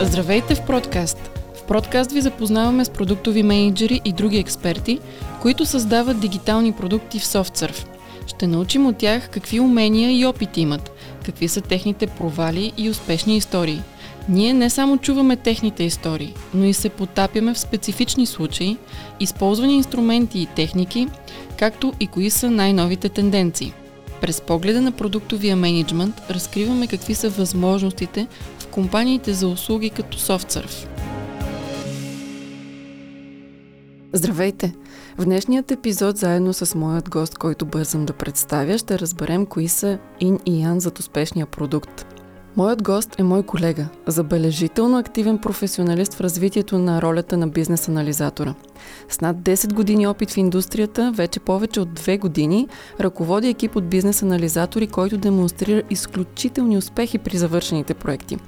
Здравейте в Продкаст! В Продкаст ви запознаваме с продуктови менеджери и други експерти, които създават дигитални продукти в SoftSurf. Ще научим от тях какви умения и опит имат, какви са техните провали и успешни истории. Ние не само чуваме техните истории, но и се потапяме в специфични случаи, използвани инструменти и техники, както и кои са най-новите тенденции. През погледа на продуктовия менеджмент разкриваме какви са възможностите компаниите за услуги като SoftSurf. Здравейте! В днешният епизод, заедно с моят гост, който бързам да представя, ще разберем кои са Ин и Ян зад успешния продукт. Моят гост е мой колега, забележително активен професионалист в развитието на ролята на бизнес анализатора. С над 10 години опит в индустрията, вече повече от 2 години, ръководи екип от бизнес анализатори, който демонстрира изключителни успехи при завършените проекти.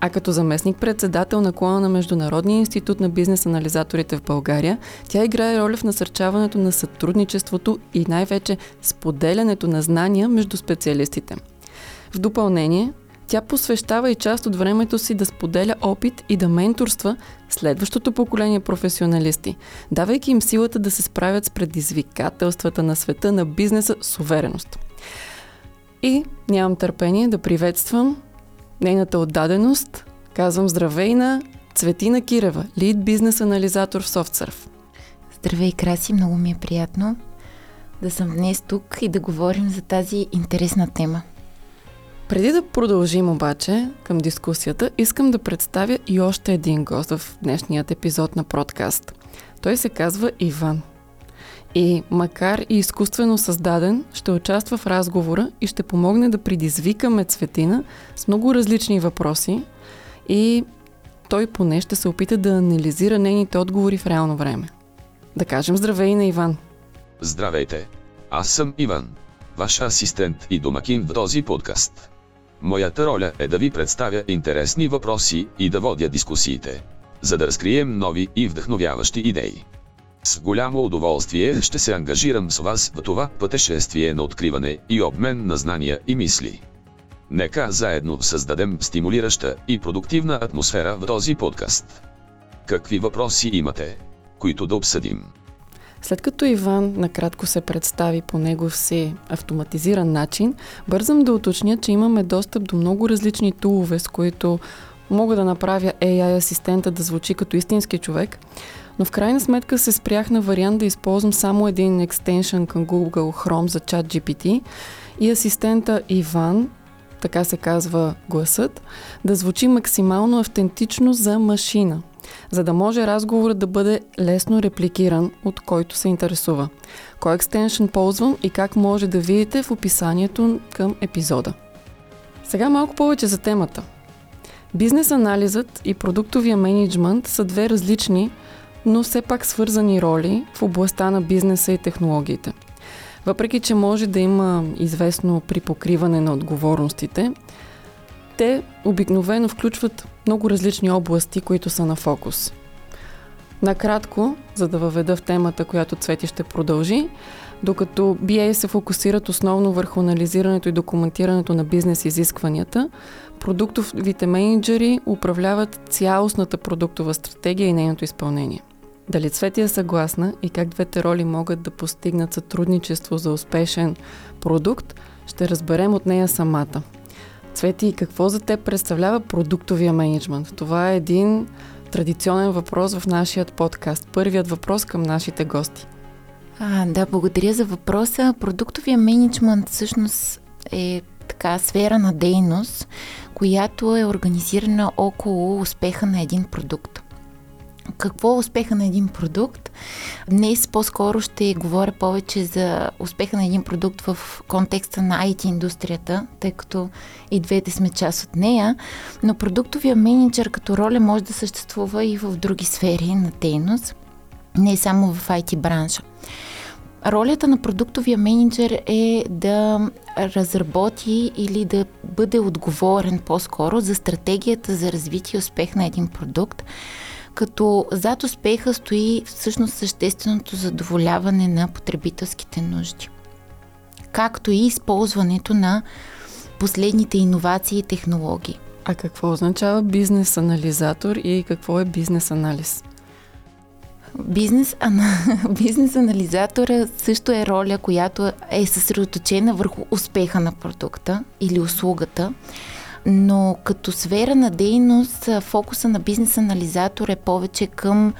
А като заместник-председател на клона на Международния институт на бизнес анализаторите в България, тя играе роля в насърчаването на сътрудничеството и най-вече споделянето на знания между специалистите. В допълнение, тя посвещава и част от времето си да споделя опит и да менторства следващото поколение професионалисти, давайки им силата да се справят с предизвикателствата на света на бизнеса с увереност. И нямам търпение да приветствам нейната отдаденост. Казвам здравей на Цветина Кирева, лид бизнес анализатор в SoftSurf. Здравей, Краси, много ми е приятно да съм днес тук и да говорим за тази интересна тема. Преди да продължим обаче към дискусията, искам да представя и още един гост в днешният епизод на подкаст. Той се казва Иван. И макар и изкуствено създаден, ще участва в разговора и ще помогне да предизвикаме Цветина с много различни въпроси и той поне ще се опита да анализира нейните отговори в реално време. Да кажем здравей на Иван. Здравейте! Аз съм Иван, ваш асистент и домакин в този подкаст. Моята роля е да ви представя интересни въпроси и да водя дискусиите, за да разкрием нови и вдъхновяващи идеи. С голямо удоволствие ще се ангажирам с вас в това пътешествие на откриване и обмен на знания и мисли. Нека заедно създадем стимулираща и продуктивна атмосфера в този подкаст. Какви въпроси имате, които да обсъдим? След като Иван накратко се представи по негов си автоматизиран начин, бързам да уточня, че имаме достъп до много различни тулове, с които мога да направя AI асистента да звучи като истински човек, но в крайна сметка се спрях на вариант да използвам само един екстеншън към Google Chrome за чат GPT и асистента Иван, така се казва гласът, да звучи максимално автентично за машина – за да може разговорът да бъде лесно репликиран от който се интересува. Кой екстеншън ползвам и как може да видите в описанието към епизода. Сега малко повече за темата. Бизнес анализът и продуктовия менеджмент са две различни, но все пак свързани роли в областта на бизнеса и технологиите. Въпреки, че може да има известно припокриване на отговорностите, те обикновено включват много различни области, които са на фокус. Накратко, за да въведа в темата, която Цвети ще продължи, докато BA се фокусират основно върху анализирането и документирането на бизнес изискванията, продуктовите менеджери управляват цялостната продуктова стратегия и нейното изпълнение. Дали Цвети е съгласна и как двете роли могат да постигнат сътрудничество за успешен продукт, ще разберем от нея самата – Цвети, какво за теб представлява продуктовия менеджмент? Това е един традиционен въпрос в нашия подкаст. Първият въпрос към нашите гости. А, да, благодаря за въпроса. Продуктовия менеджмент всъщност е така сфера на дейност, която е организирана около успеха на един продукт какво е успеха на един продукт. Днес по-скоро ще говоря повече за успеха на един продукт в контекста на IT индустрията, тъй като и двете сме част от нея, но продуктовия менеджер като роля може да съществува и в други сфери на дейност, не само в IT бранша. Ролята на продуктовия менеджер е да разработи или да бъде отговорен по-скоро за стратегията за развитие и успех на един продукт, като зад успеха стои всъщност същественото задоволяване на потребителските нужди, както и използването на последните иновации и технологии. А какво означава бизнес анализатор и какво е бизнес анализ? Бизнес, ана, бизнес анализатора също е роля, която е съсредоточена върху успеха на продукта или услугата. Но като сфера на дейност, фокуса на бизнес анализатор е повече към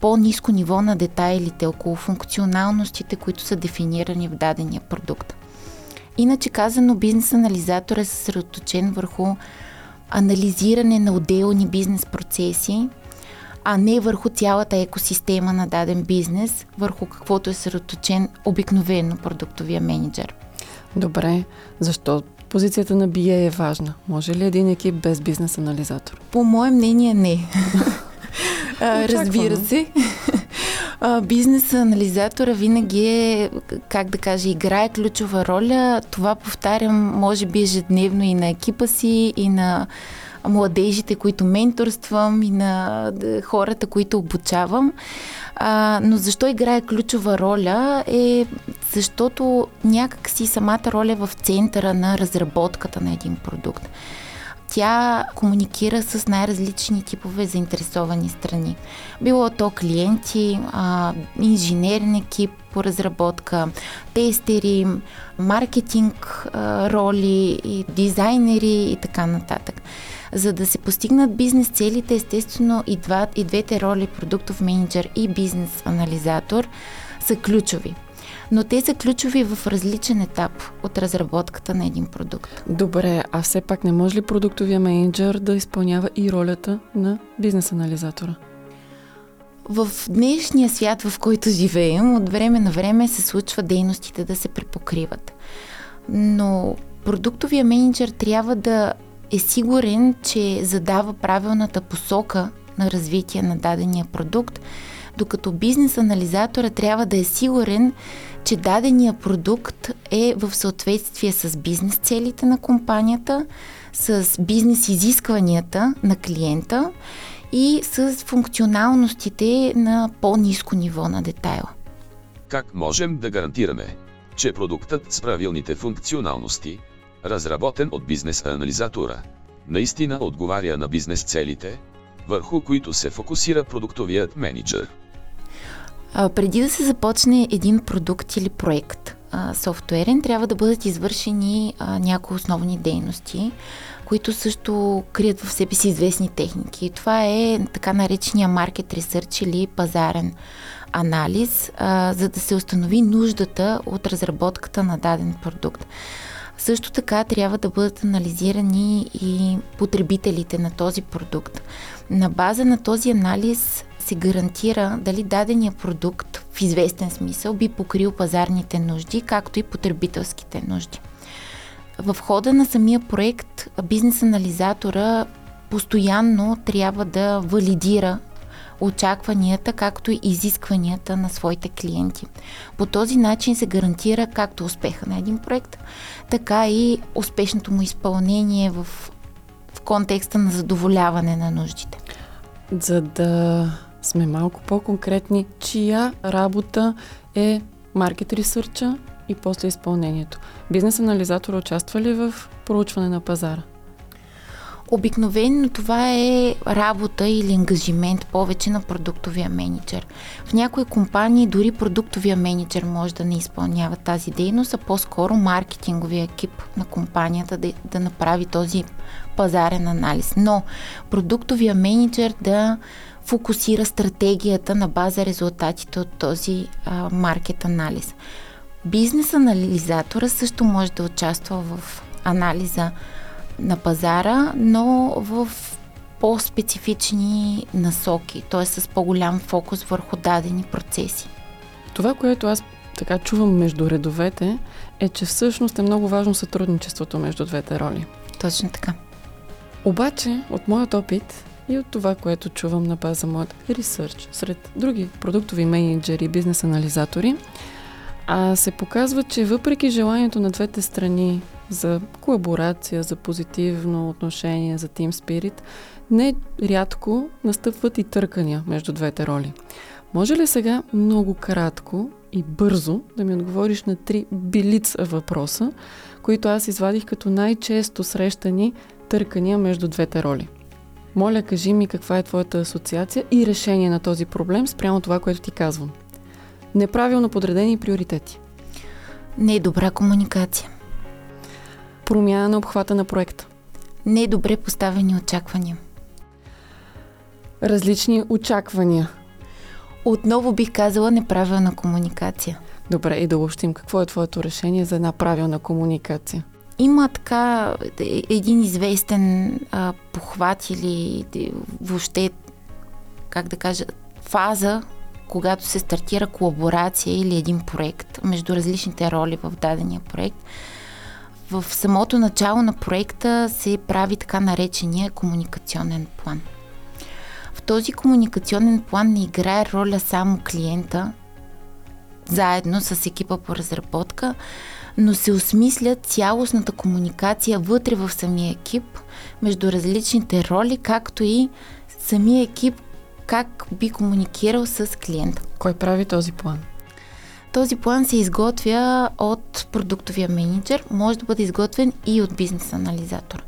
по-низко ниво на детайлите, около функционалностите, които са дефинирани в дадения продукт. Иначе казано, бизнес анализатор е съсредоточен върху анализиране на отделни бизнес процеси, а не върху цялата екосистема на даден бизнес, върху каквото е съсредоточен обикновено продуктовия менеджер. Добре, защо позицията на BA е важна? Може ли един екип без бизнес анализатор? По мое мнение не. Разбира се. Бизнес анализатора винаги е, как да кажа, играе ключова роля. Това повтарям, може би ежедневно и на екипа си, и на младежите, които менторствам, и на хората, които обучавам. А, но защо играе ключова роля е защото някак си самата роля е в центъра на разработката на един продукт. Тя комуникира с най-различни типове заинтересовани страни. Било то клиенти, инженерен екип по разработка, тестери, маркетинг роли, дизайнери и така нататък. За да се постигнат бизнес целите, естествено и, два, и двете роли, продуктов менеджер и бизнес анализатор, са ключови но те са ключови в различен етап от разработката на един продукт. Добре, а все пак не може ли продуктовия менеджер да изпълнява и ролята на бизнес анализатора? В днешния свят, в който живеем, от време на време се случва дейностите да се препокриват. Но продуктовия менеджер трябва да е сигурен, че задава правилната посока на развитие на дадения продукт, докато бизнес анализатора трябва да е сигурен, че дадения продукт е в съответствие с бизнес целите на компанията, с бизнес изискванията на клиента и с функционалностите на по-низко ниво на детайла. Как можем да гарантираме, че продуктът с правилните функционалности, разработен от бизнес анализатора, наистина отговаря на бизнес целите, върху които се фокусира продуктовият менеджер? А, преди да се започне един продукт или проект а, софтуерен, трябва да бъдат извършени а, някои основни дейности, които също крият в себе си известни техники. Това е така наречения маркет ресърч или пазарен анализ, а, за да се установи нуждата от разработката на даден продукт. Също така трябва да бъдат анализирани и потребителите на този продукт. На база на този анализ се гарантира дали дадения продукт в известен смисъл би покрил пазарните нужди, както и потребителските нужди. В хода на самия проект бизнес анализатора постоянно трябва да валидира очакванията, както и изискванията на своите клиенти. По този начин се гарантира както успеха на един проект, така и успешното му изпълнение в, в контекста на задоволяване на нуждите. За да сме малко по-конкретни, чия работа е маркет ресърча и после изпълнението. Бизнес анализатор участва ли в проучване на пазара? Обикновено това е работа или ангажимент повече на продуктовия менеджер. В някои компании дори продуктовия менеджер може да не изпълнява тази дейност, а по-скоро маркетинговия екип на компанията да, да направи този пазарен анализ. Но продуктовия менеджер да фокусира стратегията на база резултатите от този а, маркет анализ. Бизнес анализатора също може да участва в анализа на пазара, но в по-специфични насоки, т.е. с по-голям фокус върху дадени процеси. Това, което аз така чувам между редовете, е, че всъщност е много важно сътрудничеството между двете роли. Точно така. Обаче, от моят опит и от това, което чувам на база моят ресърч сред други продуктови менеджери и бизнес анализатори, а се показва, че въпреки желанието на двете страни за колаборация, за позитивно отношение, за Team Spirit, не рядко настъпват и търкания между двете роли. Може ли сега много кратко и бързо да ми отговориш на три билиц въпроса, които аз извадих като най-често срещани търкания между двете роли. Моля, кажи ми каква е твоята асоциация и решение на този проблем спрямо това, което ти казвам. Неправилно подредени приоритети. Не е добра комуникация. Промяна на обхвата на проекта. Не е добре поставени очаквания. Различни очаквания. Отново бих казала неправилна комуникация. Добре, и да общим. Какво е твоето решение за една правилна комуникация? Има така е, един известен а, похват или въобще, как да кажа, фаза, когато се стартира колаборация или един проект между различните роли в дадения проект. В самото начало на проекта се прави така наречения комуникационен план. В този комуникационен план не играе роля само клиента, заедно с екипа по разработка, но се осмисля цялостната комуникация вътре в самия екип, между различните роли, както и самия екип как би комуникирал с клиента. Кой прави този план? Този план се изготвя от продуктовия менеджер, може да бъде изготвен и от бизнес анализатора.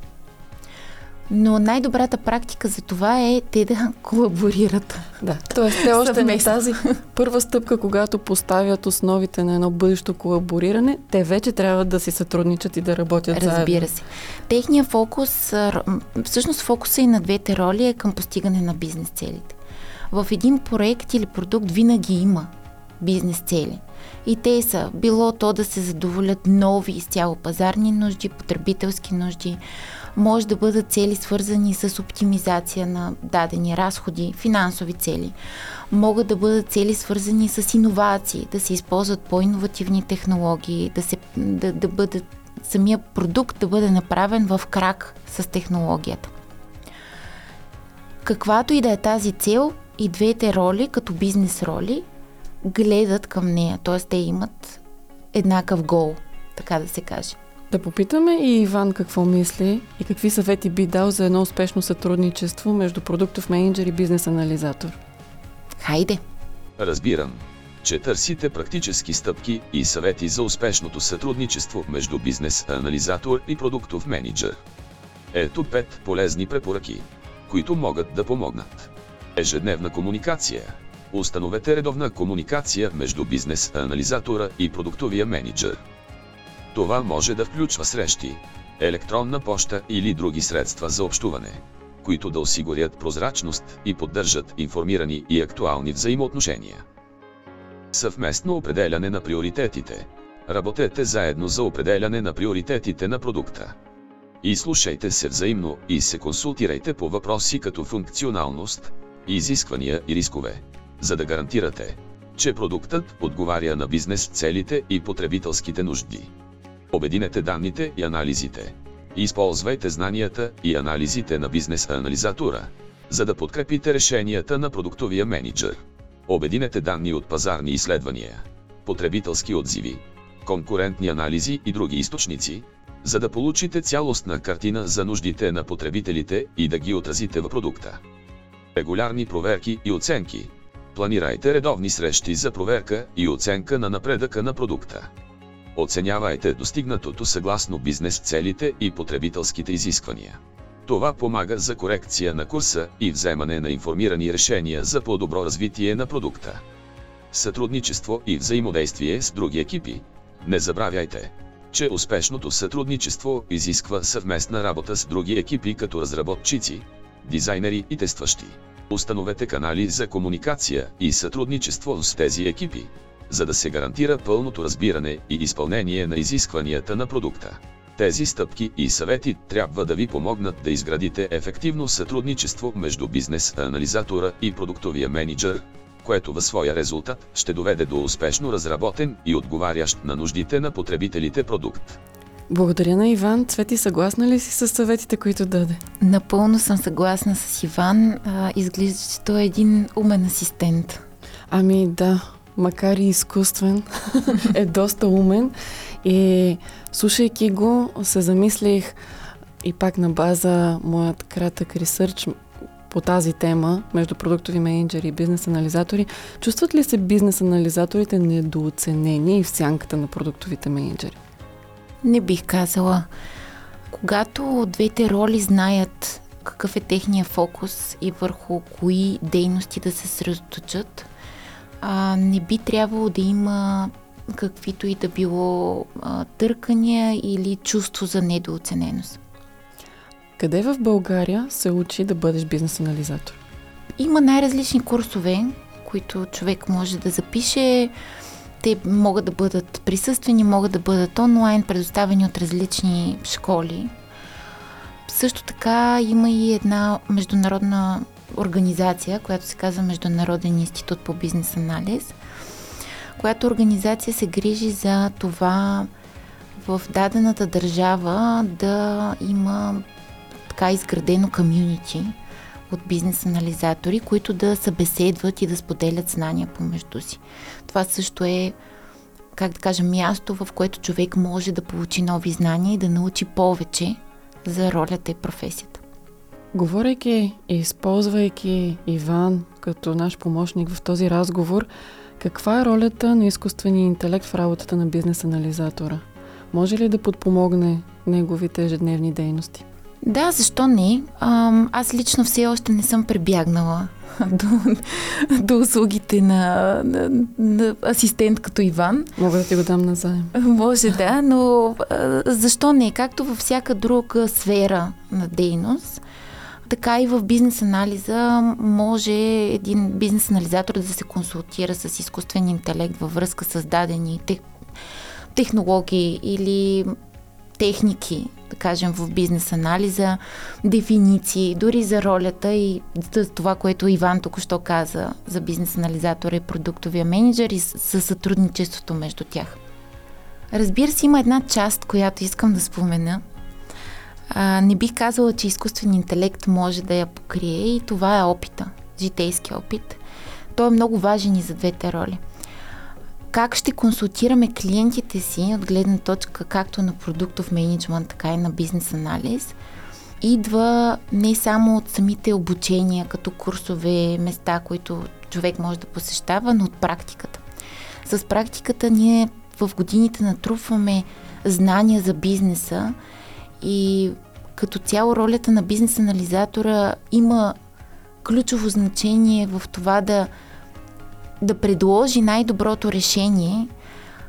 Но най-добрата практика за това е те да колаборират. Да, т.е. те още не тази първа стъпка, когато поставят основите на едно бъдещо колабориране, те вече трябва да си сътрудничат и да работят Разбира заедно. Разбира се. Техния фокус, всъщност фокуса и на двете роли е към постигане на бизнес целите. В един проект или продукт винаги има бизнес цели. И те са било то да се задоволят нови изцяло пазарни нужди, потребителски нужди, може да бъдат цели свързани с оптимизация на дадени разходи, финансови цели. Могат да бъдат цели свързани с иновации, да се използват по-инновативни технологии, да, се, да, да бъдат самия продукт да бъде направен в крак с технологията. Каквато и да е тази цел, и двете роли, като бизнес роли, гледат към нея, т.е. те имат еднакъв гол, така да се каже. Да попитаме и Иван какво мисли и какви съвети би дал за едно успешно сътрудничество между продуктов менеджер и бизнес анализатор. Хайде! Разбирам, че търсите практически стъпки и съвети за успешното сътрудничество между бизнес анализатор и продуктов менеджер. Ето пет полезни препоръки, които могат да помогнат. Ежедневна комуникация. Установете редовна комуникация между бизнес анализатора и продуктовия менеджер. Това може да включва срещи, електронна поща или други средства за общуване, които да осигурят прозрачност и поддържат информирани и актуални взаимоотношения. Съвместно определяне на приоритетите. Работете заедно за определяне на приоритетите на продукта. И слушайте се взаимно и се консултирайте по въпроси като функционалност, изисквания и рискове, за да гарантирате, че продуктът отговаря на бизнес целите и потребителските нужди. Обединете данните и анализите. Използвайте знанията и анализите на бизнес анализатора, за да подкрепите решенията на продуктовия менеджер. Обединете данни от пазарни изследвания, потребителски отзиви, конкурентни анализи и други източници, за да получите цялостна картина за нуждите на потребителите и да ги отразите в продукта. Регулярни проверки и оценки. Планирайте редовни срещи за проверка и оценка на напредъка на продукта. Оценявайте достигнатото съгласно бизнес целите и потребителските изисквания. Това помага за корекция на курса и вземане на информирани решения за по-добро развитие на продукта. Сътрудничество и взаимодействие с други екипи. Не забравяйте, че успешното сътрудничество изисква съвместна работа с други екипи като разработчици, дизайнери и тестващи. Установете канали за комуникация и сътрудничество с тези екипи, за да се гарантира пълното разбиране и изпълнение на изискванията на продукта. Тези стъпки и съвети трябва да ви помогнат да изградите ефективно сътрудничество между бизнес анализатора и продуктовия менеджер, което във своя резултат ще доведе до успешно разработен и отговарящ на нуждите на потребителите продукт. Благодаря на Иван. Цвети, съгласна ли си с съветите, които даде? Напълно съм съгласна с Иван. А, изглежда, че той е един умен асистент. Ами да, макар и изкуствен, е доста умен. И слушайки го, се замислих и пак на база моят кратък ресърч по тази тема между продуктови менеджери и бизнес анализатори, чувстват ли се бизнес анализаторите недооценени и в сянката на продуктовите менеджери? Не бих казала. Когато двете роли знаят какъв е техния фокус и върху кои дейности да се средоточат, а, не би трябвало да има каквито и да било а, търкания или чувство за недооцененост. Къде в България се учи да бъдеш бизнес анализатор? Има най-различни курсове, които човек може да запише. Те могат да бъдат присъствени, могат да бъдат онлайн, предоставени от различни школи. Също така има и една международна организация, която се казва Международен институт по бизнес анализ, която организация се грижи за това в дадената държава да има така изградено комюнити от бизнес анализатори, които да събеседват и да споделят знания помежду си. Това също е, как да кажа, място, в което човек може да получи нови знания и да научи повече за ролята и професията. Говорейки и използвайки Иван като наш помощник в този разговор, каква е ролята на изкуствения интелект в работата на бизнес анализатора? Може ли да подпомогне неговите ежедневни дейности? Да, защо не? Аз лично все още не съм прибягнала до, до услугите на, на, на асистент като Иван. Мога да ти го дам назаем. Може да, но защо не? Както във всяка друга сфера на дейност, така и в бизнес анализа може един бизнес анализатор да се консултира с изкуствен интелект във връзка с дадени тех, технологии или техники, да кажем, в бизнес анализа, дефиниции, дори за ролята и за това, което Иван току-що каза за бизнес анализатора и продуктовия менеджер и със сътрудничеството между тях. Разбира се, има една част, която искам да спомена. А, не бих казала, че изкуствен интелект може да я покрие и това е опита, житейски опит. Той е много важен и за двете роли – как ще консултираме клиентите си от гледна точка както на продуктов менеджмент, така и на бизнес анализ, идва не само от самите обучения, като курсове, места, които човек може да посещава, но от практиката. С практиката ние в годините натрупваме знания за бизнеса и като цяло ролята на бизнес анализатора има ключово значение в това да да предложи най-доброто решение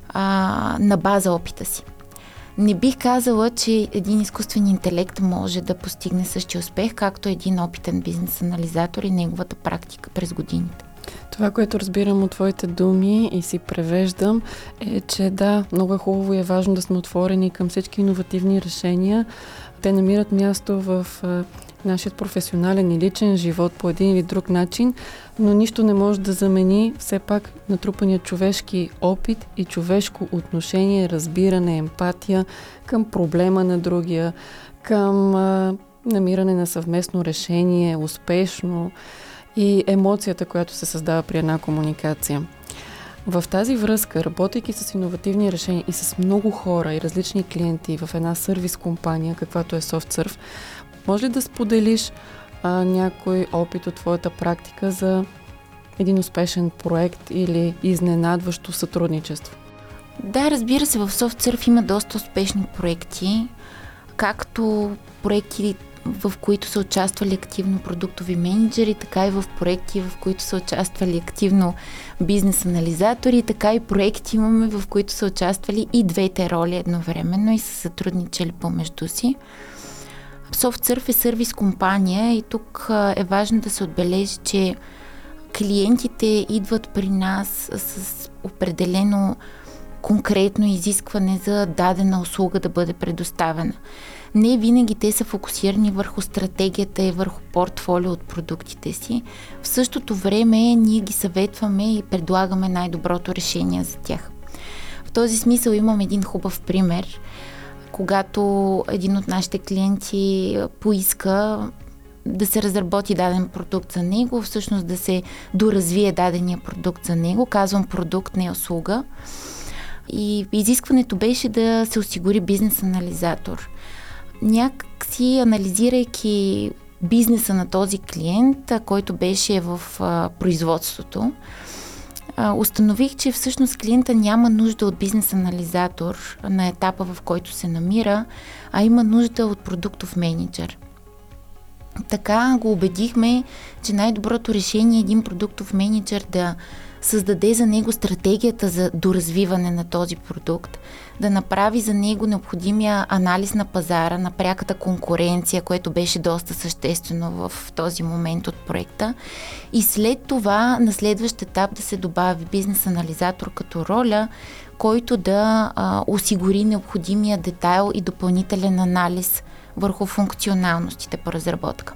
а, на база опита си. Не бих казала, че един изкуствен интелект може да постигне същия успех, както един опитен бизнес анализатор и неговата практика през годините. Това, което разбирам от твоите думи и си превеждам, е, че да, много е хубаво и е важно да сме отворени към всички иновативни решения. Те намират място в нашият професионален и личен живот по един или друг начин, но нищо не може да замени все пак натрупания човешки опит и човешко отношение, разбиране, емпатия към проблема на другия, към а, намиране на съвместно решение, успешно и емоцията, която се създава при една комуникация. В тази връзка, работейки с иновативни решения и с много хора и различни клиенти в една сервис компания, каквато е SoftSurf, може ли да споделиш а, някой опит от твоята практика за един успешен проект или изненадващо сътрудничество? Да, разбира се, в SoftSurf има доста успешни проекти, както проекти, в които са участвали активно продуктови менеджери, така и в проекти, в които са участвали активно бизнес анализатори, така и проекти имаме, в които са участвали и двете роли едновременно и са сътрудничали помежду си. SoftSurf е сервис компания и тук е важно да се отбележи, че клиентите идват при нас с определено конкретно изискване за дадена услуга да бъде предоставена. Не винаги те са фокусирани върху стратегията и върху портфолио от продуктите си. В същото време ние ги съветваме и предлагаме най-доброто решение за тях. В този смисъл имам един хубав пример – когато един от нашите клиенти поиска да се разработи даден продукт за него, всъщност да се доразвие дадения продукт за него. Казвам продукт, не услуга. И изискването беше да се осигури бизнес анализатор. Някакси анализирайки бизнеса на този клиент, който беше в а, производството, установих, че всъщност клиента няма нужда от бизнес анализатор на етапа, в който се намира, а има нужда от продуктов менеджер. Така го убедихме, че най-доброто решение е един продуктов менеджер да създаде за него стратегията за доразвиване на този продукт, да направи за него необходимия анализ на пазара, на пряката конкуренция, което беше доста съществено в този момент от проекта. И след това на следващ етап да се добави бизнес анализатор като роля, който да а, осигури необходимия детайл и допълнителен анализ върху функционалностите по разработка.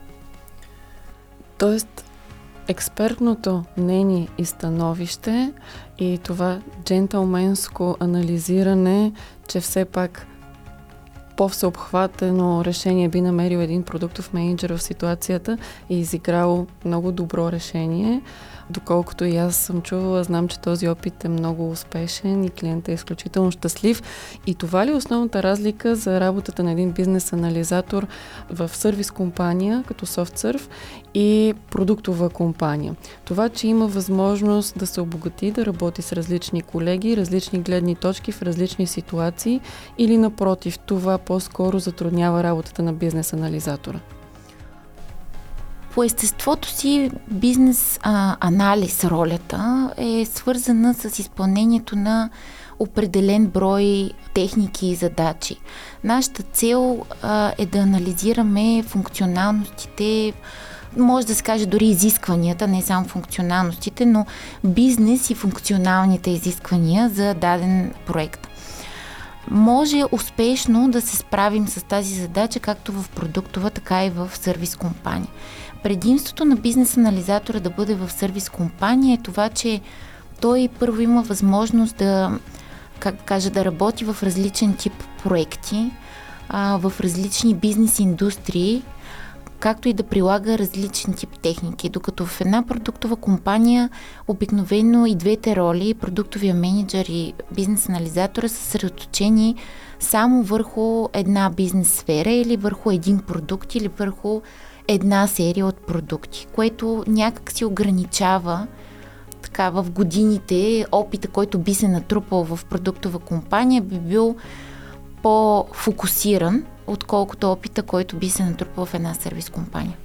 Тоест, експертното мнение и становище и това джентълменско анализиране, че все пак по-всеобхватено решение би намерил един продуктов менеджер в ситуацията и изиграл много добро решение. Доколкото и аз съм чувала, знам, че този опит е много успешен и клиентът е изключително щастлив. И това ли е основната разлика за работата на един бизнес анализатор в сервис компания, като SoftServe и продуктова компания? Това, че има възможност да се обогати, да работи с различни колеги, различни гледни точки в различни ситуации или напротив, това по-скоро затруднява работата на бизнес анализатора? По естеството си бизнес а, анализ ролята е свързана с изпълнението на определен брой техники и задачи. Нашата цел а, е да анализираме функционалностите, може да се каже дори изискванията, не само функционалностите, но бизнес и функционалните изисквания за даден проект. Може успешно да се справим с тази задача както в продуктова, така и в сервис компания. Предимството на бизнес анализатора да бъде в сервис компания е това, че той първо има възможност да, как кажа, да работи в различен тип проекти, а, в различни бизнес индустрии, както и да прилага различен тип техники. Докато в една продуктова компания обикновено и двете роли, продуктовия менеджер и бизнес анализатора са съсредоточени само върху една бизнес сфера или върху един продукт или върху една серия от продукти, което някак си ограничава така в годините опита, който би се натрупал в продуктова компания, би бил по-фокусиран, отколкото опита, който би се натрупал в една сервис компания.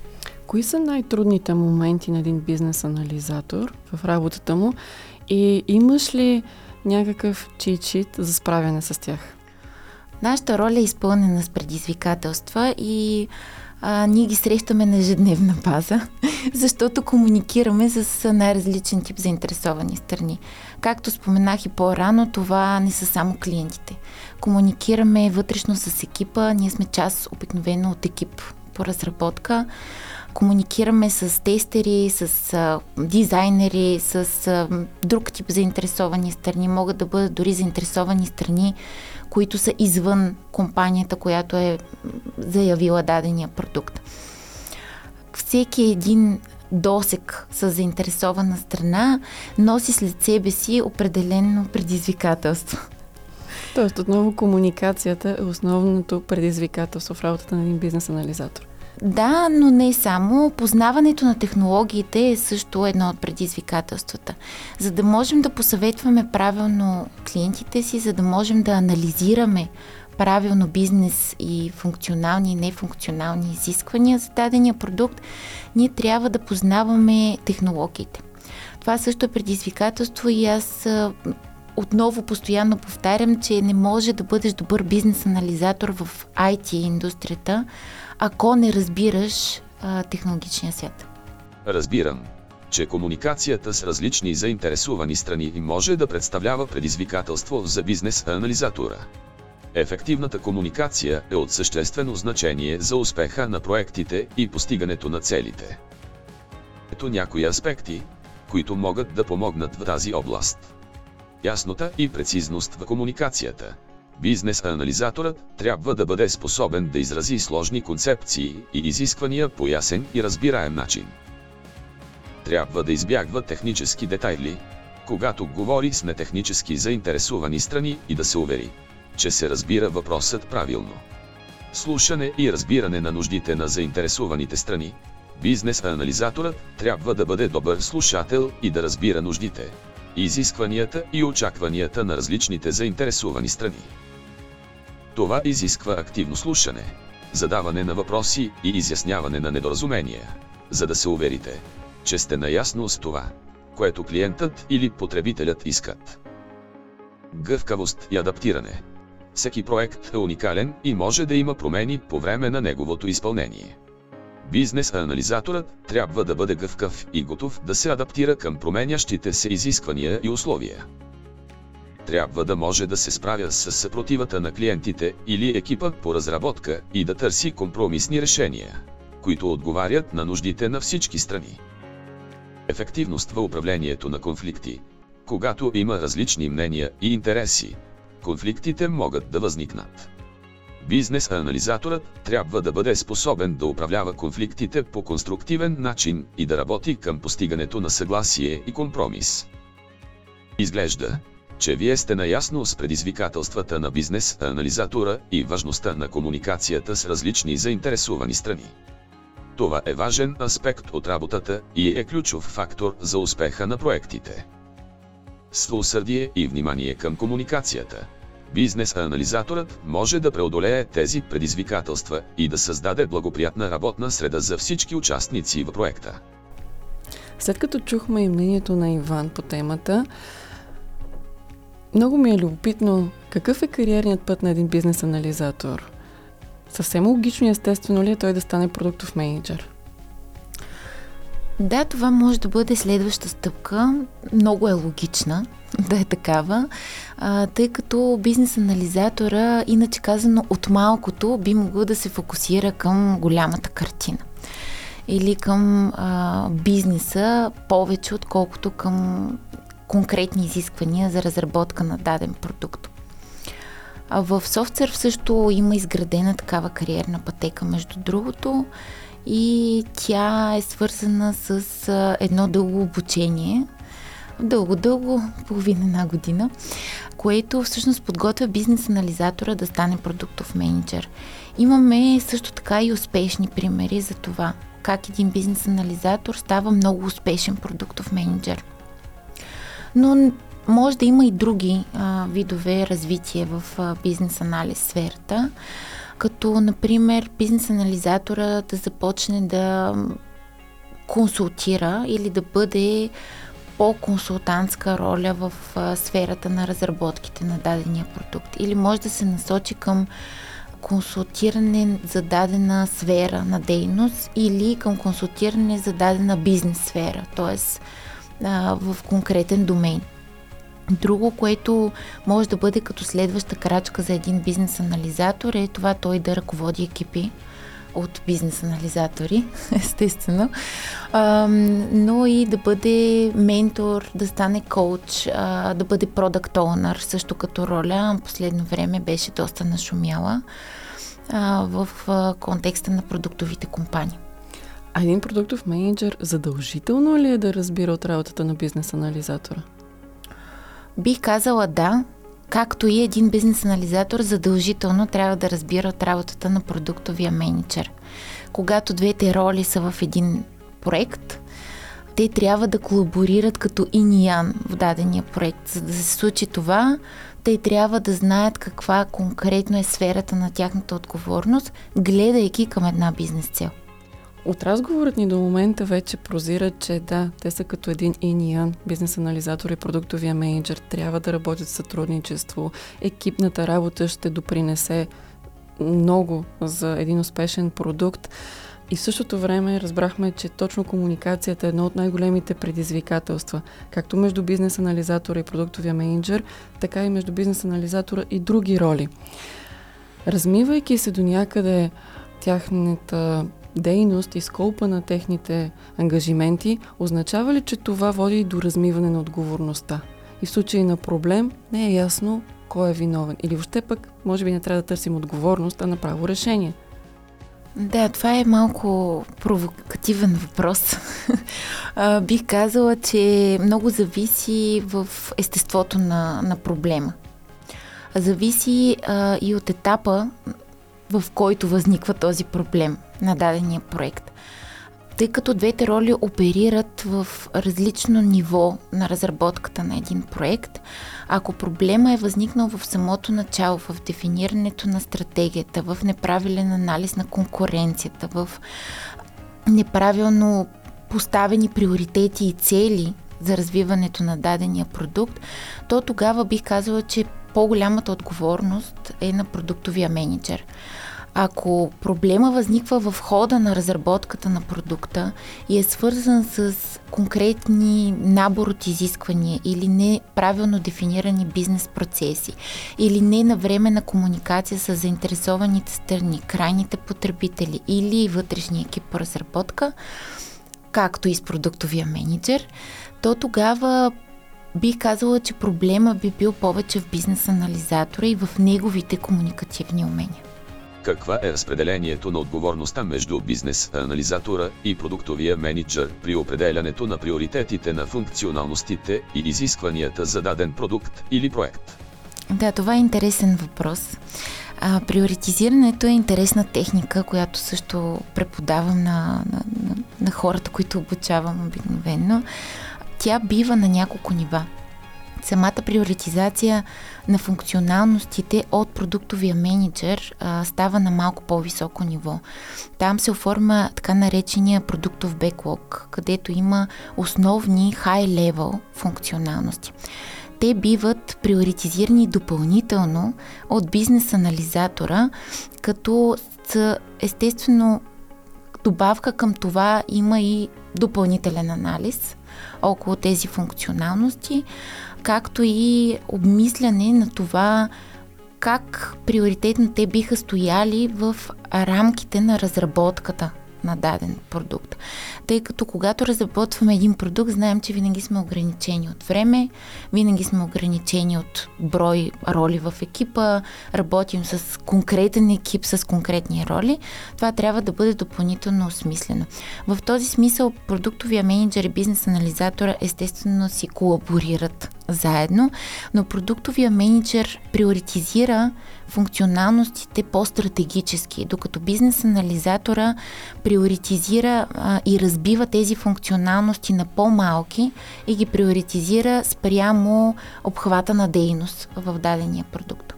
Кои са най-трудните моменти на един бизнес анализатор в работата му и имаш ли някакъв чичит за справяне с тях? Нашата роля е изпълнена с предизвикателства и а, ние ги срещаме на ежедневна база, защото комуникираме с най-различен тип заинтересовани страни. Както споменах и по-рано, това не са само клиентите. Комуникираме вътрешно с екипа, ние сме част обикновено от екип по разработка. Комуникираме с тестери, с а, дизайнери, с а, друг тип заинтересовани страни. Могат да бъдат дори заинтересовани страни, които са извън компанията, която е заявила дадения продукт. Всеки един досек с заинтересована страна носи след себе си определено предизвикателство. Тоест, отново комуникацията е основното предизвикателство в работата на един бизнес анализатор. Да, но не само. Познаването на технологиите е също едно от предизвикателствата. За да можем да посъветваме правилно клиентите си, за да можем да анализираме правилно бизнес и функционални и нефункционални изисквания за дадения продукт, ние трябва да познаваме технологиите. Това също е предизвикателство и аз отново постоянно повтарям, че не може да бъдеш добър бизнес анализатор в IT индустрията, ако не разбираш а, технологичния свят. Разбирам, че комуникацията с различни заинтересувани страни може да представлява предизвикателство за бизнес анализатора. Ефективната комуникация е от съществено значение за успеха на проектите и постигането на целите. Ето някои аспекти, които могат да помогнат в тази област. Яснота и прецизност в комуникацията – Бизнес анализаторът трябва да бъде способен да изрази сложни концепции и изисквания по ясен и разбираем начин. Трябва да избягва технически детайли, когато говори с нетехнически заинтересувани страни и да се увери, че се разбира въпросът правилно. Слушане и разбиране на нуждите на заинтересуваните страни. Бизнес анализаторът трябва да бъде добър слушател и да разбира нуждите, изискванията и очакванията на различните заинтересувани страни. Това изисква активно слушане, задаване на въпроси и изясняване на недоразумения, за да се уверите, че сте наясно с това, което клиентът или потребителят искат. Гъвкавост и адаптиране. Всеки проект е уникален и може да има промени по време на неговото изпълнение. Бизнес анализаторът трябва да бъде гъвкав и готов да се адаптира към променящите се изисквания и условия. Трябва да може да се справя с съпротивата на клиентите или екипа по разработка и да търси компромисни решения, които отговарят на нуждите на всички страни. Ефективност в управлението на конфликти. Когато има различни мнения и интереси, конфликтите могат да възникнат. Бизнес анализаторът трябва да бъде способен да управлява конфликтите по конструктивен начин и да работи към постигането на съгласие и компромис. Изглежда, че вие сте наясно с предизвикателствата на бизнес анализатора и важността на комуникацията с различни заинтересувани страни. Това е важен аспект от работата и е ключов фактор за успеха на проектите. С усърдие и внимание към комуникацията, бизнес анализаторът може да преодолее тези предизвикателства и да създаде благоприятна работна среда за всички участници в проекта. След като чухме и мнението на Иван по темата, много ми е любопитно какъв е кариерният път на един бизнес анализатор. Съвсем логично и естествено ли е той да стане продуктов менеджер? Да, това може да бъде следваща стъпка. Много е логична да е такава, а, тъй като бизнес анализатора, иначе казано от малкото, би могъл да се фокусира към голямата картина или към а, бизнеса повече, отколкото към конкретни изисквания за разработка на даден продукт. В SoftServe също има изградена такава кариерна пътека, между другото, и тя е свързана с едно дълго обучение, дълго-дълго, половина една година, което всъщност подготвя бизнес анализатора да стане продуктов менеджер. Имаме също така и успешни примери за това, как един бизнес анализатор става много успешен продуктов менеджер. Но може да има и други а, видове развитие в а, бизнес анализ сферата, като например бизнес анализатора да започне да консултира или да бъде по-консултантска роля в а, сферата на разработките на дадения продукт. Или може да се насочи към консултиране за дадена сфера на дейност или към консултиране за дадена бизнес сфера, т.е. в конкретен домейн. Друго, което може да бъде като следваща крачка за един бизнес анализатор е това той да ръководи екипи от бизнес анализатори, естествено, а, но и да бъде ментор, да стане коуч, а, да бъде продакт онър, също като роля. Последно време беше доста нашумяла а, в а, контекста на продуктовите компании. А един продуктов менеджер задължително ли е да разбира от работата на бизнес анализатора? Бих казала да, както и един бизнес анализатор задължително трябва да разбира от работата на продуктовия менеджер. Когато двете роли са в един проект, те трябва да колаборират като иниян в дадения проект. За да се случи това, те трябва да знаят каква конкретно е сферата на тяхната отговорност, гледайки към една бизнес цел. От разговорът ни до момента вече прозира, че да, те са като един иниян, бизнес анализатор и продуктовия менеджер, трябва да работят в сътрудничество. Екипната работа ще допринесе много за един успешен продукт. И в същото време разбрахме, че точно комуникацията е едно от най-големите предизвикателства, както между бизнес анализатора и продуктовия менеджер, така и между бизнес анализатора и други роли. Размивайки се до някъде тяхната дейност и сколпа на техните ангажименти, означава ли, че това води до размиване на отговорността? И в случай на проблем не е ясно кой е виновен. Или въобще пък, може би не трябва да търсим отговорност, а направо решение. Да, това е малко провокативен въпрос. бих казала, че много зависи в естеството на, на проблема. Зависи а, и от етапа, в който възниква този проблем на дадения проект. тъй като двете роли оперират в различно ниво на разработката на един проект, ако проблема е възникнал в самото начало, в дефинирането на стратегията, в неправилен анализ на конкуренцията, в неправилно поставени приоритети и цели за развиването на дадения продукт, то тогава бих казала, че по-голямата отговорност е на продуктовия менеджер. Ако проблема възниква в хода на разработката на продукта и е свързан с конкретни набор от изисквания или неправилно дефинирани бизнес процеси или не на време на комуникация с заинтересованите страни, крайните потребители или вътрешния екип по разработка, както и с продуктовия менеджер, то тогава бих казала, че проблема би бил повече в бизнес анализатора и в неговите комуникативни умения. Каква е разпределението на отговорността между бизнес анализатора и продуктовия менеджер при определянето на приоритетите на функционалностите и изискванията за даден продукт или проект? Да, това е интересен въпрос. А, приоритизирането е интересна техника, която също преподавам на, на, на, на хората, които обучавам обикновено. Тя бива на няколко нива самата приоритизация на функционалностите от продуктовия менеджер а, става на малко по-високо ниво. Там се оформя така наречения продуктов беклог, където има основни high-level функционалности. Те биват приоритизирани допълнително от бизнес анализатора, като естествено добавка към това има и допълнителен анализ около тези функционалности както и обмисляне на това как приоритетно те биха стояли в рамките на разработката на даден продукт. Тъй като когато разработваме един продукт, знаем, че винаги сме ограничени от време, винаги сме ограничени от брой роли в екипа, работим с конкретен екип с конкретни роли. Това трябва да бъде допълнително осмислено. В този смисъл продуктовия менеджер и бизнес анализатора естествено си колаборират заедно, но продуктовия менеджер приоритизира функционалностите по-стратегически, докато бизнес анализатора приоритизира а, и разбива тези функционалности на по-малки и ги приоритизира спрямо обхвата на дейност в дадения продукт.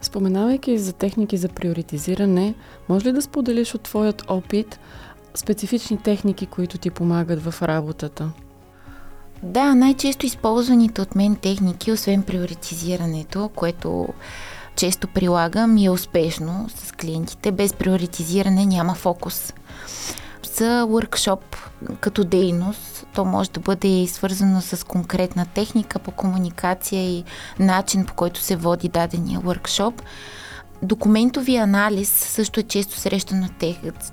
Споменавайки за техники за приоритизиране, може ли да споделиш от твоят опит специфични техники, които ти помагат в работата? Да, най-често използваните от мен техники, освен приоритизирането, което често прилагам и е успешно с клиентите. Без приоритизиране няма фокус. За workshop като дейност, то може да бъде и свързано с конкретна техника по комуникация и начин по който се води дадения workshop. Документовия анализ също е често срещана,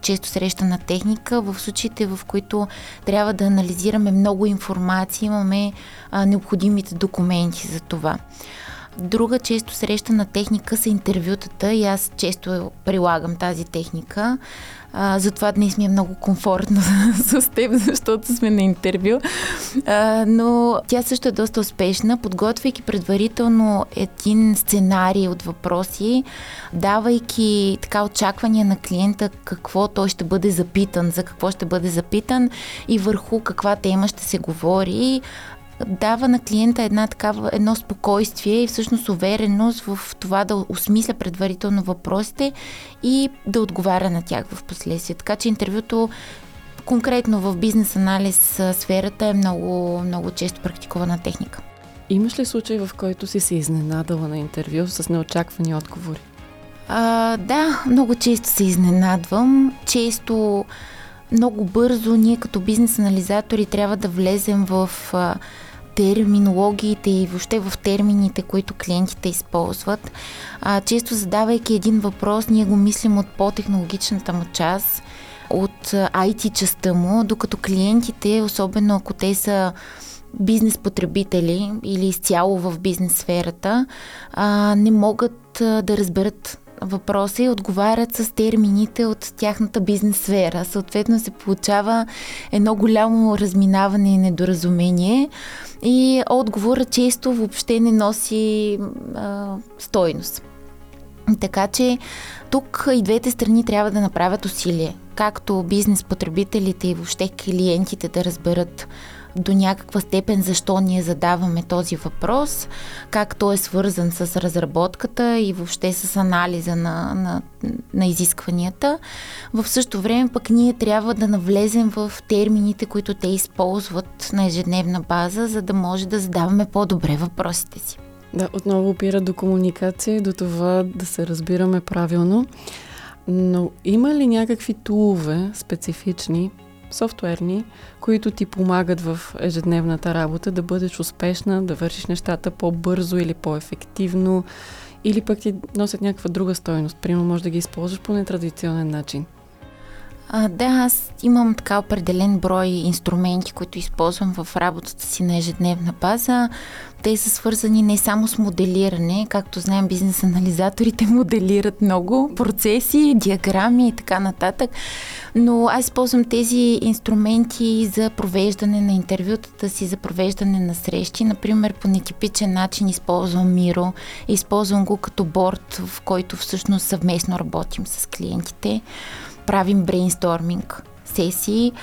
често срещана техника. В случаите, в които трябва да анализираме много информация, имаме а, необходимите документи за това. Друга често срещана техника са интервютата и аз често прилагам тази техника. А, затова днес ми е много комфортно с теб, защото сме на интервю. А, но тя също е доста успешна, подготвяйки предварително един сценарий от въпроси, давайки така очаквания на клиента какво той ще бъде запитан, за какво ще бъде запитан и върху каква тема ще се говори дава на клиента една такава, едно спокойствие и всъщност увереност в това да осмисля предварително въпросите и да отговаря на тях в последствие. Така че интервюто конкретно в бизнес анализ сферата е много, много често практикувана техника. Имаш ли случай, в който си се изненадала на интервю с неочаквани отговори? А, да, много често се изненадвам. Често много бързо ние като бизнес анализатори трябва да влезем в а, терминологиите и въобще в термините, които клиентите използват. А, често задавайки един въпрос, ние го мислим от по-технологичната му част, от IT частта му, докато клиентите, особено ако те са бизнес потребители или изцяло в бизнес сферата, не могат да разберат въпроса и отговарят с термините от тяхната бизнес сфера. Съответно се получава едно голямо разминаване и недоразумение и отговора често въобще не носи а, стойност. Така че тук и двете страни трябва да направят усилие. Както бизнес потребителите и въобще клиентите да разберат до някаква степен защо ние задаваме този въпрос, как той е свързан с разработката и въобще с анализа на, на, на изискванията. В същото време пък ние трябва да навлезем в термините, които те използват на ежедневна база, за да може да задаваме по-добре въпросите си. Да, отново опира до комуникация до това да се разбираме правилно. Но има ли някакви тулове специфични, софтуерни, които ти помагат в ежедневната работа да бъдеш успешна, да вършиш нещата по-бързо или по-ефективно, или пък ти носят някаква друга стойност. Примерно може да ги използваш по нетрадиционен начин. А, да, аз имам така определен брой инструменти, които използвам в работата си на ежедневна база. Те са свързани не само с моделиране, както знаем, бизнес анализаторите моделират много процеси, диаграми и така нататък, но аз използвам тези инструменти за провеждане на интервютата си, за провеждане на срещи. Например, по нетипичен начин използвам Миро, използвам го като борт, в който всъщност съвместно работим с клиентите правим брейнсторминг сесии.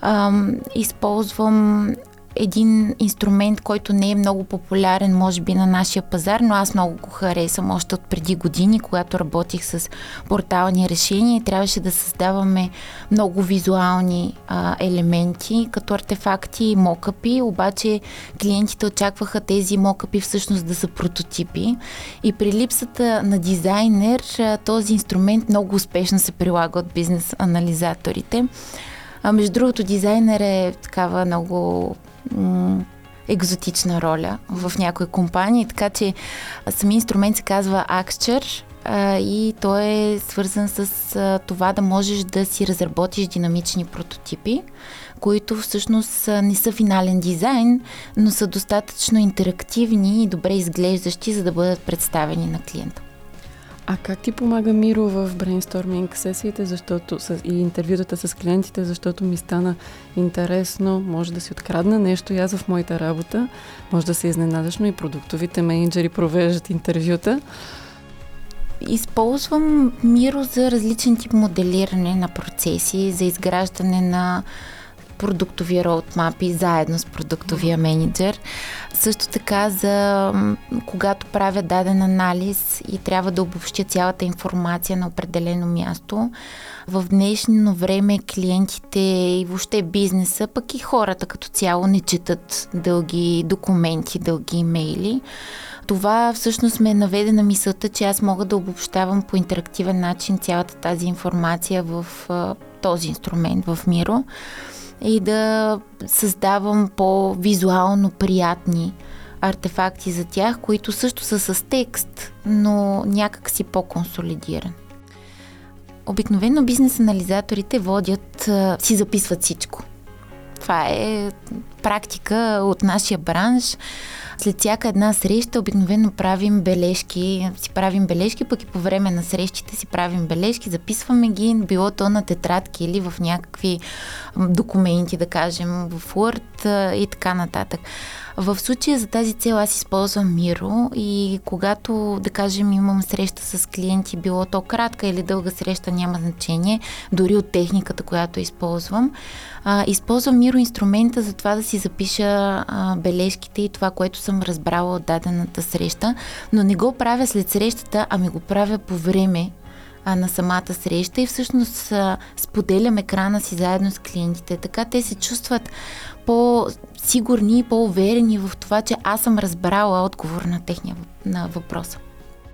Ам, използвам един инструмент, който не е много популярен, може би, на нашия пазар, но аз много го харесвам още от преди години, когато работих с портални решения и трябваше да създаваме много визуални а, елементи, като артефакти и мокъпи, обаче клиентите очакваха тези мокъпи всъщност да са прототипи и при липсата на дизайнер този инструмент много успешно се прилага от бизнес анализаторите. А между другото, дизайнер е такава много екзотична роля в някои компании, така че сами инструмент се казва Axture и той е свързан с това да можеш да си разработиш динамични прототипи, които всъщност не са финален дизайн, но са достатъчно интерактивни и добре изглеждащи, за да бъдат представени на клиента. А как ти помага Миро в брейнсторминг сесиите? Защото, и интервютата с клиентите, защото ми стана интересно, може да си открадна нещо и аз в моята работа, може да се изненадаш, но и продуктовите менеджери провеждат интервюта. Използвам Миро за различен тип моделиране на процеси, за изграждане на продуктови роудмапи заедно с продуктовия менеджер. Също така за когато правя даден анализ и трябва да обобщя цялата информация на определено място. В днешно време клиентите и въобще бизнеса, пък и хората като цяло не четат дълги документи, дълги имейли. Това всъщност ме наведе на мисълта, че аз мога да обобщавам по интерактивен начин цялата тази информация в този инструмент в Миро и да създавам по-визуално приятни артефакти за тях, които също са с текст, но някак си по-консолидиран. Обикновено бизнес анализаторите водят, си записват всичко. Това е практика от нашия бранш. След всяка една среща обикновено правим бележки, си правим бележки, пък и по време на срещите си правим бележки, записваме ги, било то на тетрадки или в някакви документи, да кажем, в Word и така нататък. В случая за тази цел аз използвам Миро и когато, да кажем, имам среща с клиенти, било то кратка или дълга среща, няма значение, дори от техниката, която използвам, а, използвам Миро инструмента за това да си запиша а, бележките и това, което съм разбрала от дадената среща, но не го правя след срещата, ами го правя по време а, на самата среща и всъщност а, споделям екрана си заедно с клиентите. Така те се чувстват по-сигурни и по-уверени в това, че аз съм разбрала отговор на техния на въпроса.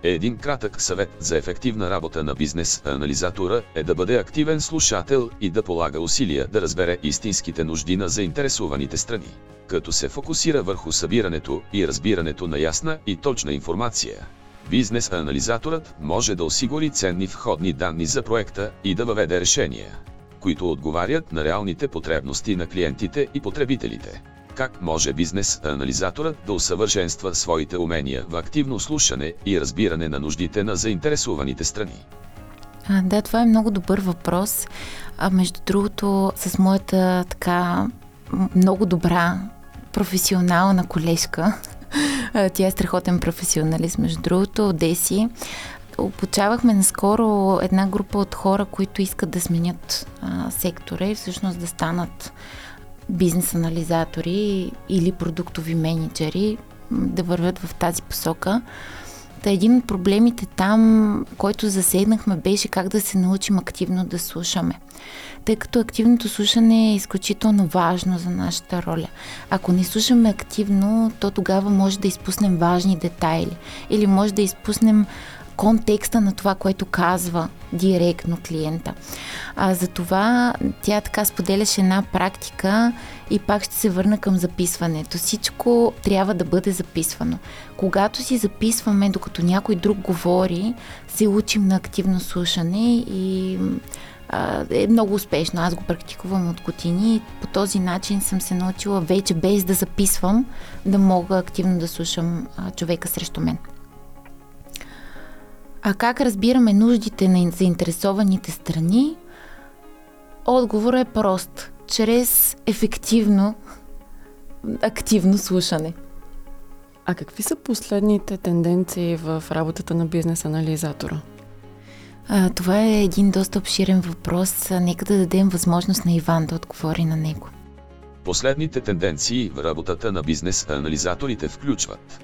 Един кратък съвет за ефективна работа на бизнес анализатора е да бъде активен слушател и да полага усилия да разбере истинските нужди на заинтересуваните страни, като се фокусира върху събирането и разбирането на ясна и точна информация. Бизнес анализаторът може да осигури ценни входни данни за проекта и да въведе решения, които отговарят на реалните потребности на клиентите и потребителите. Как може бизнес анализаторът да усъвършенства своите умения в активно слушане и разбиране на нуждите на заинтересуваните страни? А, да, това е много добър въпрос. А между другото, с моята така много добра професионална колежка, тя е страхотен професионалист, между другото, Деси. обучавахме наскоро една група от хора, които искат да сменят а, сектора и всъщност да станат бизнес анализатори или продуктови менеджери, да вървят в тази посока. Та един от проблемите там, който засегнахме, беше как да се научим активно да слушаме. Тъй като активното слушане е изключително важно за нашата роля. Ако не слушаме активно, то тогава може да изпуснем важни детайли или може да изпуснем контекста на това, което казва директно клиента. А, затова тя така споделяше една практика и пак ще се върна към записването. Всичко трябва да бъде записвано. Когато си записваме, докато някой друг говори, се учим на активно слушане и е много успешно. Аз го практикувам от години и по този начин съм се научила вече без да записвам да мога активно да слушам а, човека срещу мен. А как разбираме нуждите на заинтересованите страни? Отговорът е прост. Чрез ефективно, активно слушане. А какви са последните тенденции в работата на бизнес анализатора? Това е един доста обширен въпрос. Нека да дадем възможност на Иван да отговори на него. Последните тенденции в работата на бизнес анализаторите включват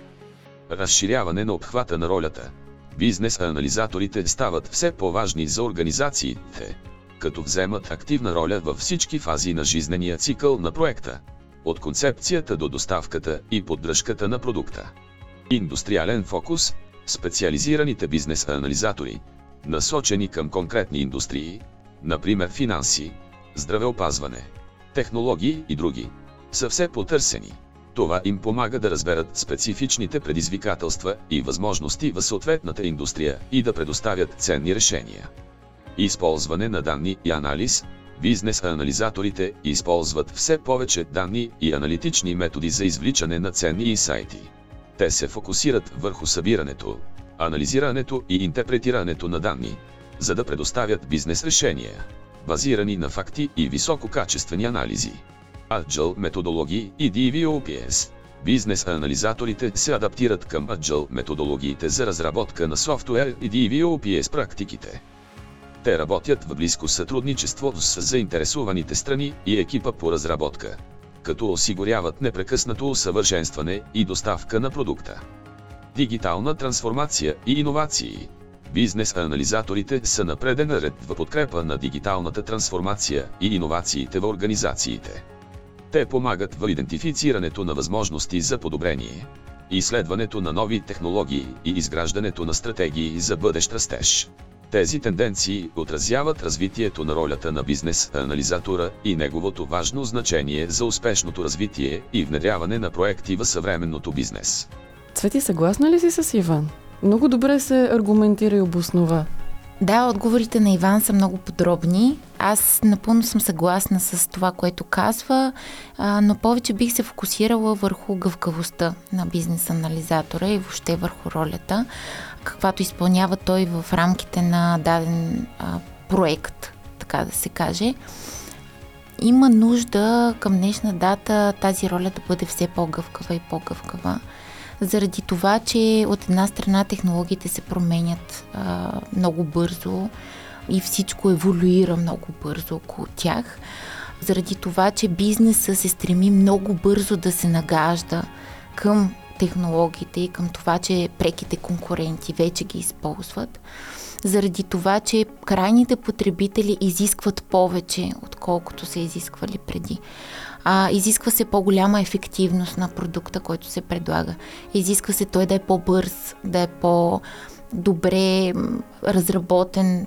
разширяване на обхвата на ролята, Бизнес анализаторите стават все по-важни за организациите, като вземат активна роля във всички фази на жизнения цикъл на проекта, от концепцията до доставката и поддръжката на продукта. Индустриален фокус – специализираните бизнес анализатори, насочени към конкретни индустрии, например финанси, здравеопазване, технологии и други, са все потърсени. Това им помага да разберат специфичните предизвикателства и възможности в съответната индустрия и да предоставят ценни решения. Използване на данни и анализ Бизнес анализаторите използват все повече данни и аналитични методи за извличане на ценни инсайти. Те се фокусират върху събирането, анализирането и интерпретирането на данни, за да предоставят бизнес решения, базирани на факти и висококачествени анализи. Agile методологии и DVOPS. Бизнес анализаторите се адаптират към Agile методологиите за разработка на софтуер и DVOPS практиките. Те работят в близко сътрудничество с заинтересуваните страни и екипа по разработка, като осигуряват непрекъснато усъвършенстване и доставка на продукта. Дигитална трансформация и иновации Бизнес анализаторите са на преден ред в подкрепа на дигиталната трансформация и иновациите в организациите. Те помагат в идентифицирането на възможности за подобрение, изследването на нови технологии и изграждането на стратегии за бъдещ растеж. Тези тенденции отразяват развитието на ролята на бизнес анализатора и неговото важно значение за успешното развитие и внедряване на проекти в съвременното бизнес. Цвети, съгласна ли си с Иван? Много добре се аргументира и обоснова. Да, отговорите на Иван са много подробни. Аз напълно съм съгласна с това, което казва, но повече бих се фокусирала върху гъвкавостта на бизнес анализатора и въобще върху ролята, каквато изпълнява той в рамките на даден проект, така да се каже. Има нужда към днешна дата тази роля да бъде все по-гъвкава и по-гъвкава заради това, че от една страна технологиите се променят а, много бързо и всичко еволюира много бързо около тях. Заради това, че бизнеса се стреми много бързо да се нагажда към технологиите и към това, че преките конкуренти вече ги използват. Заради това, че крайните потребители изискват повече, отколкото са изисквали преди. А, изисква се по-голяма ефективност на продукта, който се предлага. Изисква се той да е по-бърз, да е по-добре разработен,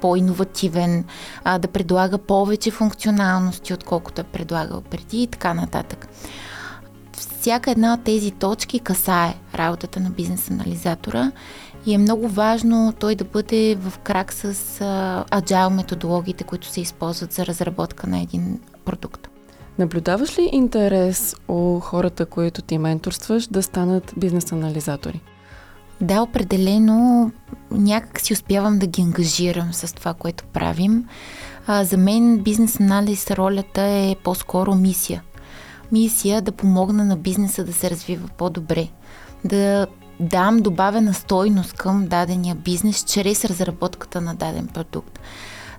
по-инновативен, а, да предлага повече функционалности, отколкото е предлагал преди и така нататък. Всяка една от тези точки касае работата на бизнес анализатора и е много важно той да бъде в крак с agile методологиите, които се използват за разработка на един продукт. Наблюдаваш ли интерес у хората, които ти менторстваш, да станат бизнес анализатори? Да, определено някак си успявам да ги ангажирам с това, което правим. А, за мен бизнес анализ ролята е по-скоро мисия. Мисия да помогна на бизнеса да се развива по-добре, да дам добавена стойност към дадения бизнес чрез разработката на даден продукт.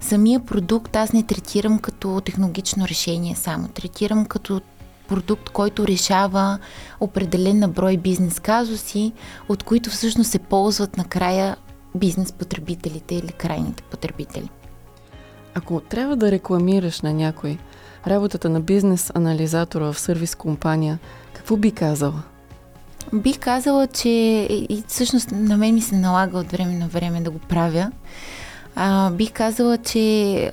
Самия продукт аз не третирам като технологично решение само. Третирам като продукт, който решава определен на брой бизнес казуси, от които всъщност се ползват накрая бизнес потребителите или крайните потребители. Ако трябва да рекламираш на някой работата на бизнес анализатора в сервис компания, какво би казала? Бих казала, че и всъщност на мен ми се налага от време на време да го правя. А, бих казала, че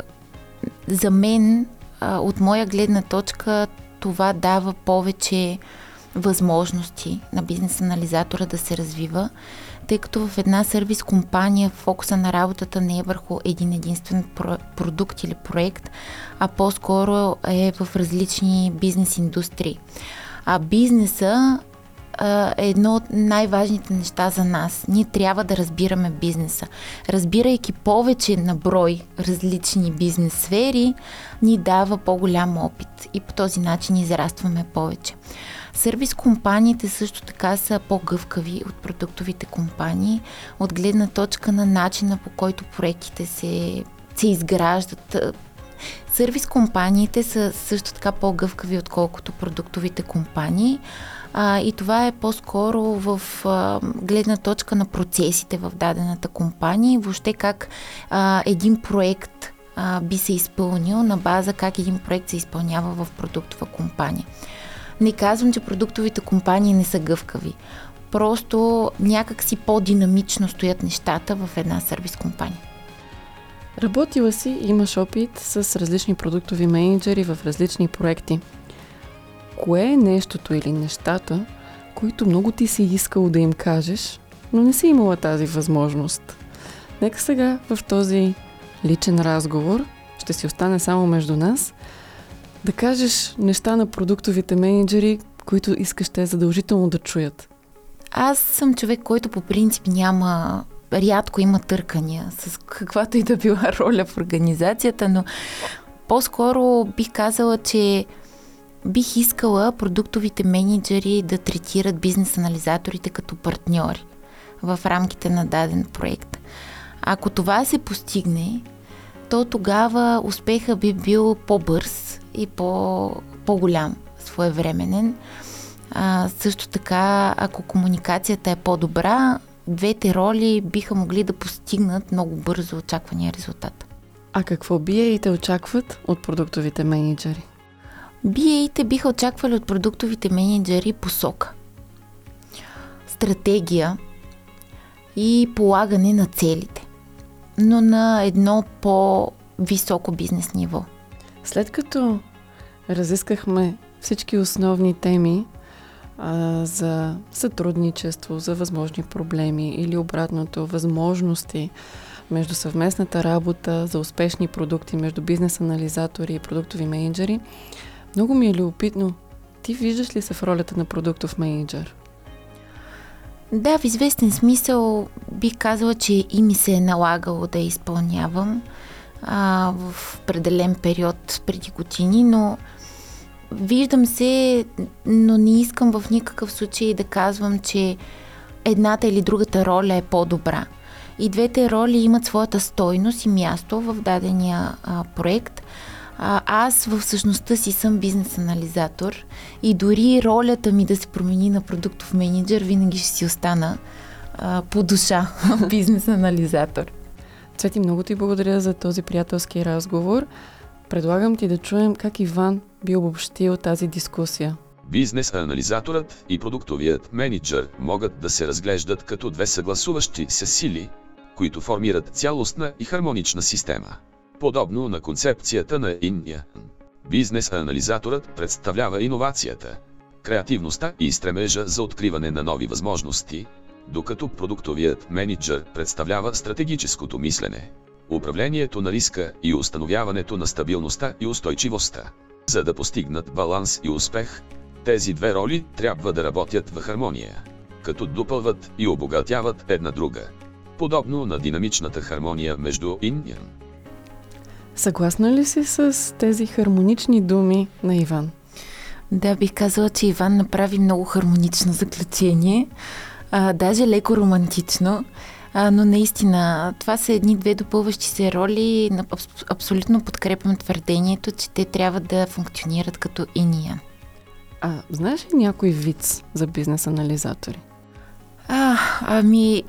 за мен, а, от моя гледна точка, това дава повече възможности на бизнес анализатора да се развива, тъй като в една сервис компания фокуса на работата не е върху един единствен продукт или проект, а по-скоро е в различни бизнес индустрии. А бизнеса е едно от най-важните неща за нас. Ние трябва да разбираме бизнеса. Разбирайки повече на брой различни бизнес сфери, ни дава по-голям опит и по този начин израстваме повече. Сервис компаниите също така са по-гъвкави от продуктовите компании, от гледна точка на начина по който проектите се, се изграждат. Сервис компаниите са също така по-гъвкави, отколкото продуктовите компании. А, и това е по-скоро в а, гледна точка на процесите в дадената компания и въобще как а, един проект а, би се изпълнил на база как един проект се изпълнява в продуктова компания. Не казвам, че продуктовите компании не са гъвкави. Просто някак си по-динамично стоят нещата в една сервис компания. Работила си, имаш опит с различни продуктови менеджери в различни проекти. Кое е нещото или нещата, които много ти си искал да им кажеш, но не си имала тази възможност? Нека сега в този личен разговор, ще си остане само между нас, да кажеш неща на продуктовите менеджери, които искаш те задължително да чуят. Аз съм човек, който по принцип няма рядко има търкания с каквато и да била роля в организацията, но по-скоро бих казала, че бих искала продуктовите менеджери да третират бизнес анализаторите като партньори в рамките на даден проект. Ако това се постигне, то тогава успеха би бил по-бърз и по, по-голям, своевременен. А, също така, ако комуникацията е по-добра, двете роли биха могли да постигнат много бързо очаквания резултат. А какво BA-те очакват от продуктовите менеджери? BA-те биха очаквали от продуктовите менеджери посока, стратегия и полагане на целите, но на едно по-високо бизнес ниво. След като разискахме всички основни теми а, за сътрудничество, за възможни проблеми или обратното, възможности между съвместната работа за успешни продукти между бизнес анализатори и продуктови менеджери, много ми е любопитно. Ти виждаш ли се в ролята на продуктов менеджер? Да, в известен смисъл бих казала, че и ми се е налагало да изпълнявам а, в определен период преди години, но виждам се, но не искам в никакъв случай да казвам, че едната или другата роля е по-добра. И двете роли имат своята стойност и място в дадения а, проект. А, аз в същността си съм бизнес анализатор и дори ролята ми да се промени на продуктов менеджер винаги ще си остана а, по душа бизнес анализатор. Цвети, много ти благодаря за този приятелски разговор. Предлагам ти да чуем как Иван би обобщил тази дискусия. Бизнес анализаторът и продуктовият менеджер могат да се разглеждат като две съгласуващи се сили, които формират цялостна и хармонична система. Подобно на концепцията на Инния, бизнес анализаторът представлява иновацията, креативността и стремежа за откриване на нови възможности, докато продуктовият менеджер представлява стратегическото мислене, управлението на риска и установяването на стабилността и устойчивостта. За да постигнат баланс и успех, тези две роли трябва да работят в хармония, като допълват и обогатяват една друга, подобно на динамичната хармония между Ин и Съгласна ли си с тези хармонични думи на Иван? Да, бих казала, че Иван направи много хармонично заключение. А, даже леко романтично. А, но наистина, това са едни две допълващи се роли. Абсолютно подкрепям твърдението, че те трябва да функционират като иния. А знаеш ли някой вид за бизнес анализатори? А, ами...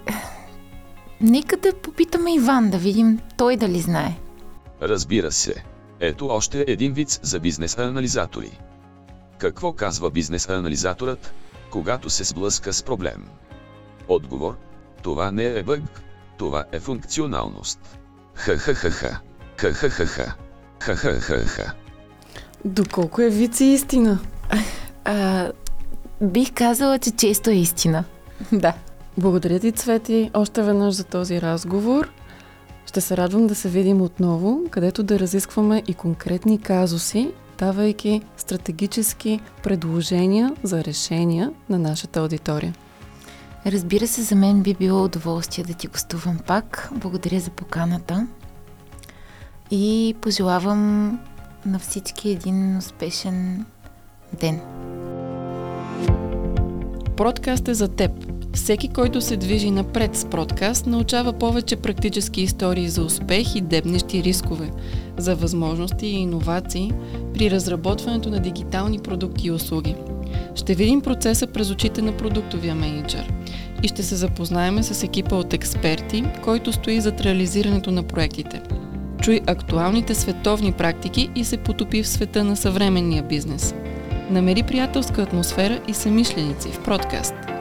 Нека да попитаме Иван, да видим той дали знае. Разбира се. Ето още един вид за бизнес анализатори. Какво казва бизнес анализаторът, когато се сблъска с проблем? Отговор – това не е бъг, това е функционалност. Ха-ха-ха-ха. Ха-ха-ха-ха. Ха-ха-ха-ха. Доколко е вид и истина? А, бих казала, че често е истина. да. Благодаря ти, Цвети, още веднъж за този разговор. Ще се радвам да се видим отново, където да разискваме и конкретни казуси, давайки стратегически предложения за решения на нашата аудитория. Разбира се, за мен би било удоволствие да ти гостувам пак. Благодаря за поканата и пожелавам на всички един успешен ден. Продкаст е за теб. Всеки, който се движи напред с продкаст, научава повече практически истории за успех и дебнещи рискове, за възможности и иновации при разработването на дигитални продукти и услуги. Ще видим процеса през очите на продуктовия менеджер и ще се запознаеме с екипа от експерти, който стои зад реализирането на проектите. Чуй актуалните световни практики и се потопи в света на съвременния бизнес – Намери приятелска атмосфера и самишленици в продкаст –